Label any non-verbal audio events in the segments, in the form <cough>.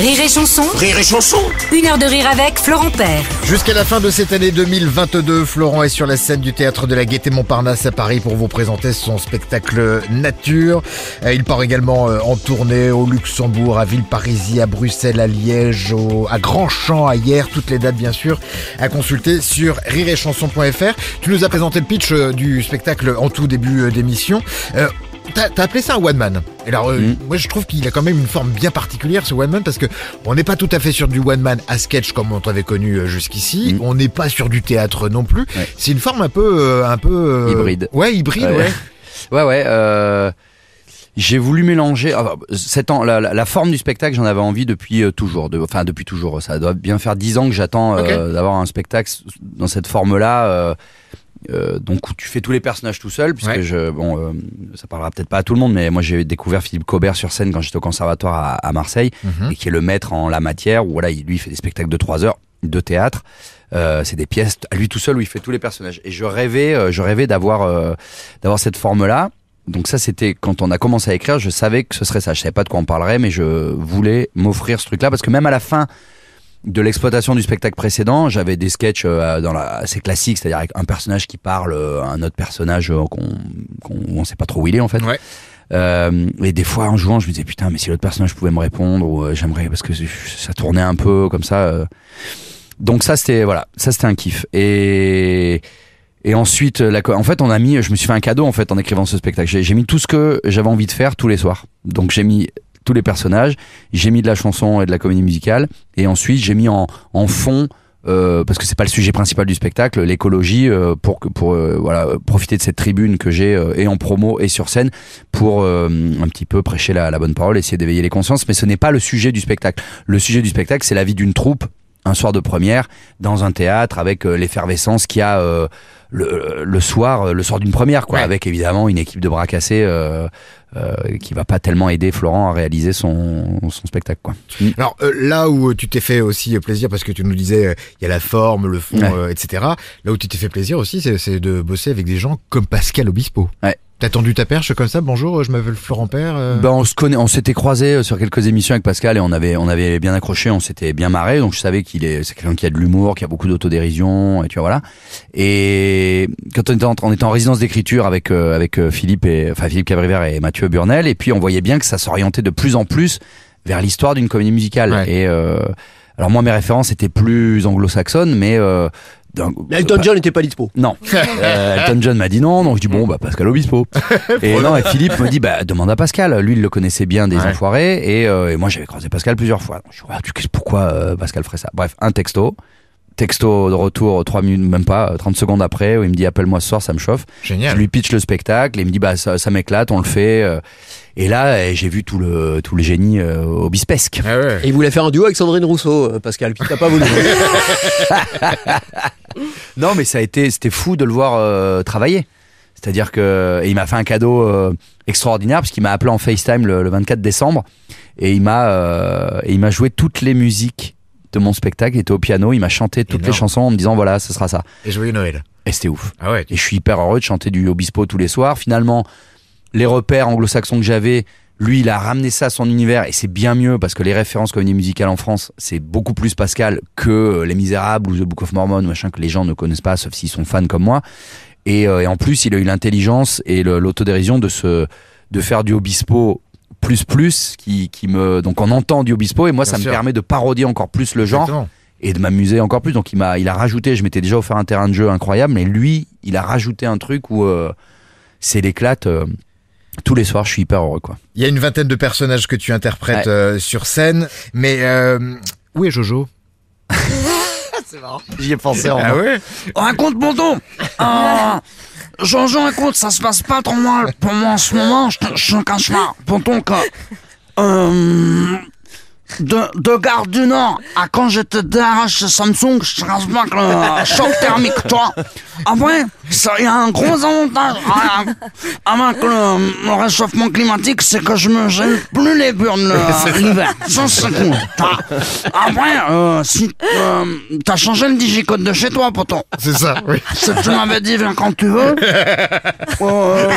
Rire et chanson, Rire et Chanson une heure de rire avec Florent Père. Jusqu'à la fin de cette année 2022, Florent est sur la scène du théâtre de la Gaîté Montparnasse à Paris pour vous présenter son spectacle Nature. Euh, Il part également euh, en tournée au Luxembourg, à Villeparisis, à Bruxelles, à Liège, au- à Grandchamp, à Hier. Toutes les dates, bien sûr, à consulter sur rireetchanson.fr. Tu nous as présenté le pitch euh, du spectacle en tout début d'émission. Euh, T'as appelé ça un one man. Et Alors euh, Mm. moi je trouve qu'il a quand même une forme bien particulière ce one man parce que on n'est pas tout à fait sur du one man à sketch comme on t'avait connu euh, jusqu'ici. On n'est pas sur du théâtre non plus. Mm. Ouais. C'est une forme un peu euh, un peu euh, Hybride. Ouais hybride Ouais. ouais. Ouais, j'ai voulu mélanger. ah, bah, ans, la, la- la forme du spectacle, j'en avais envie depuis euh, toujours. De, enfin, depuis toujours. Ça doit bien faire dix ans que j'attends euh, d'avoir un spectacle dans cette forme-là. euh, euh, donc tu fais tous les personnages tout seul, puisque Ouais. je, bon, euh, ça parlera peut-être pas à tout le monde, mais moi j'ai découvert Philippe Cobert sur scène quand j'étais au conservatoire à, à Marseille, Mhm. et qui est le maître en la matière. Où voilà, il, lui il fait des spectacles de trois heures de théâtre. Euh, c'est des pièces à lui tout seul où il fait tous les personnages. Et je rêvais, euh, je rêvais d'avoir euh, d'avoir cette forme-là. Donc ça, c'était quand on a commencé à écrire, je savais que ce serait ça. Je savais pas de quoi on parlerait, mais je voulais m'offrir ce truc-là parce que même à la fin de l'exploitation du spectacle précédent, j'avais des sketchs euh, dans la, assez classiques, c'est-à-dire avec un personnage qui parle euh, à un autre personnage euh, qu'on, on sait pas trop où il est en fait. Ouais. Euh, et des fois en jouant, je me disais putain, mais si l'autre personnage pouvait me répondre, ou euh, j'aimerais parce que ça tournait un peu comme ça. euh. Donc ça c'était voilà, ça c'était un kiff. Et et ensuite, la, en fait, on a mis, je me suis fait un cadeau en fait en écrivant ce spectacle. J'ai j'ai mis tout ce que j'avais envie de faire tous les soirs. Donc j'ai mis tous les personnages, j'ai mis de la chanson et de la comédie musicale, et ensuite j'ai mis en, en fond. euh, parce que c'est pas le sujet principal du spectacle, l'écologie euh, pour que pour euh, voilà profiter de cette tribune que j'ai euh, et en promo et sur scène pour euh, un petit peu prêcher la, la bonne parole, essayer d'éveiller les consciences. Mais ce n'est pas le sujet du spectacle. Le sujet du spectacle, c'est la vie d'une troupe un soir de première dans un théâtre avec euh, l'effervescence qu'il y a euh, le, le soir le soir d'une première quoi Ouais. avec évidemment une équipe de bras cassés euh, euh, qui va pas tellement aider Florent à réaliser son, son spectacle quoi. Alors euh, là où tu t'es fait aussi plaisir parce que tu nous disais euh, il y a la forme, le fond, Ouais. euh, etc. Là où tu t'es fait plaisir aussi, c'est- c'est de bosser avec des gens comme Pascal Obispo. Ouais. T'as tendu ta perche comme ça. Bonjour, je m'appelle Florent Père. euh. Ben on se connaît, on s'était croisés euh, sur quelques émissions avec Pascal et on avait on avait bien accroché, on s'était bien marré, donc je savais qu'il est c'est quelqu'un qui a de l'humour, qui a beaucoup d'autodérision et tu vois voilà. Et quand on était en, on était en résidence d'écriture avec euh, avec euh, Philippe et enfin Philippe Cabrivert et Mathieu Burnel et puis on voyait bien que ça s'orientait de plus en plus vers l'histoire d'une comédie musicale Ouais. et euh, alors moi mes références étaient plus anglo-saxonnes mais euh, Mais Elton John n'était pas dispo. non. <laughs> Euh, Elton John m'a dit non, donc je dis bon, bah Pascal Obispo. <laughs> et non, et Philippe me dit bah demande à Pascal. Lui, il le connaissait bien des Ouais. enfoirés, et, euh, et moi j'avais croisé Pascal plusieurs fois. Donc, je dis ah, tu- pourquoi euh, Pascal ferait ça? Bref, un texto. Texto de retour, trois minutes, même pas, euh, 30 secondes après, où il me dit appelle-moi ce soir, ça me chauffe. Génial. Je lui pitch le spectacle, et il me dit bah ça, ça m'éclate, on le fait. euh. Et là, euh, j'ai vu tout le tout le génie euh, obispesque. Ah ouais. Et il voulait faire un duo avec Sandrine Rousseau, euh, Pascal. Puis t'as pas voulu. <laughs> Non, mais ça a été, c'était fou de le voir euh, travailler. C'est-à-dire que et il m'a fait un cadeau euh, extraordinaire parce qu'il m'a appelé en FaceTime le, le 24 décembre et il m'a euh, et il m'a joué toutes les musiques de mon spectacle. Il était au piano, il m'a chanté toutes Énorme. les chansons en me disant voilà, ce sera ça. Et joyeux Noël. Et c'était ouf. Ah ouais. Et je suis hyper heureux de chanter du Obispo tous les soirs. Finalement, les repères anglo-saxons que j'avais, lui, il a ramené ça à son univers et c'est bien mieux parce que les références comédie musicale en France, c'est beaucoup plus Pascal que euh, Les Misérables ou The Book of Mormon, machin que les gens ne connaissent pas, sauf s'ils sont fans comme moi. Et, euh, et en plus, il a eu l'intelligence et l'autodérision de se, de faire du Obispo plus plus qui, qui me donc on entend du Obispo et moi Bien ça sûr. me permet de parodier encore plus le genre Exactement. et de m'amuser encore plus. Donc il m'a, il a rajouté. Je m'étais déjà offert un terrain de jeu incroyable, mais lui, il a rajouté un truc où euh, c'est l'éclate. euh, tous les soirs, je suis hyper heureux, quoi. Il y a une vingtaine de personnages que tu interprètes Ouais. euh, sur scène, mais euh, où est Jojo? <laughs> J'y ai pensé en. Ah ouais? Raconte mon don euh, Jean-Jean, écoute, ça se passe pas trop mal pour moi en ce moment, je te, je te cache pas. Pourtant que... Euh, de, de Gare du Nord à quand j'étais DRH chez Samsung, je te cache pas que le choc thermique, toi. Après, Ça, il y a un gros avantage à- avec le, le réchauffement climatique, c'est que je me gêne plus les burnes <laughs> le- l'hiver. Ça, c'est cool. Ah, Après, euh, si euh, t'as changé le digicode de chez toi, poton. C'est ça, oui. Que tu m'avais dit viens quand tu veux. <laughs> Euh,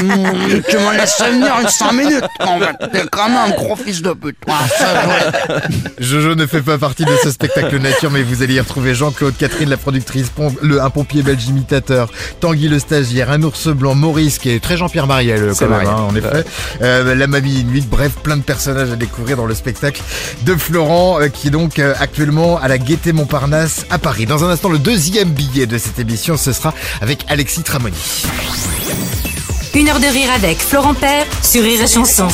tu me laisses venir une 5 minutes. En fait, t'es quand même un gros fils de pute. Ouais, c'est vrai. Jojo ne fait pas partie de ce spectacle nature, mais vous allez y retrouver Jean-Claude, Catherine la productrice, le, un pompier belge imitateur, Tanguy le stagiaire, un ours blanc, Maurice qui est très Jean-Pierre Mariel quand C'est même, hein, en effet, Euh, la mamie Inuit, bref, plein de personnages à découvrir dans le spectacle de Florent euh, qui est donc euh, actuellement à la Gaîté Montparnasse à Paris. Dans un instant, le deuxième billet de cette émission, ce sera avec Alexis Tramoni. Une heure de rire avec Florent Père sur Rire et Chanson.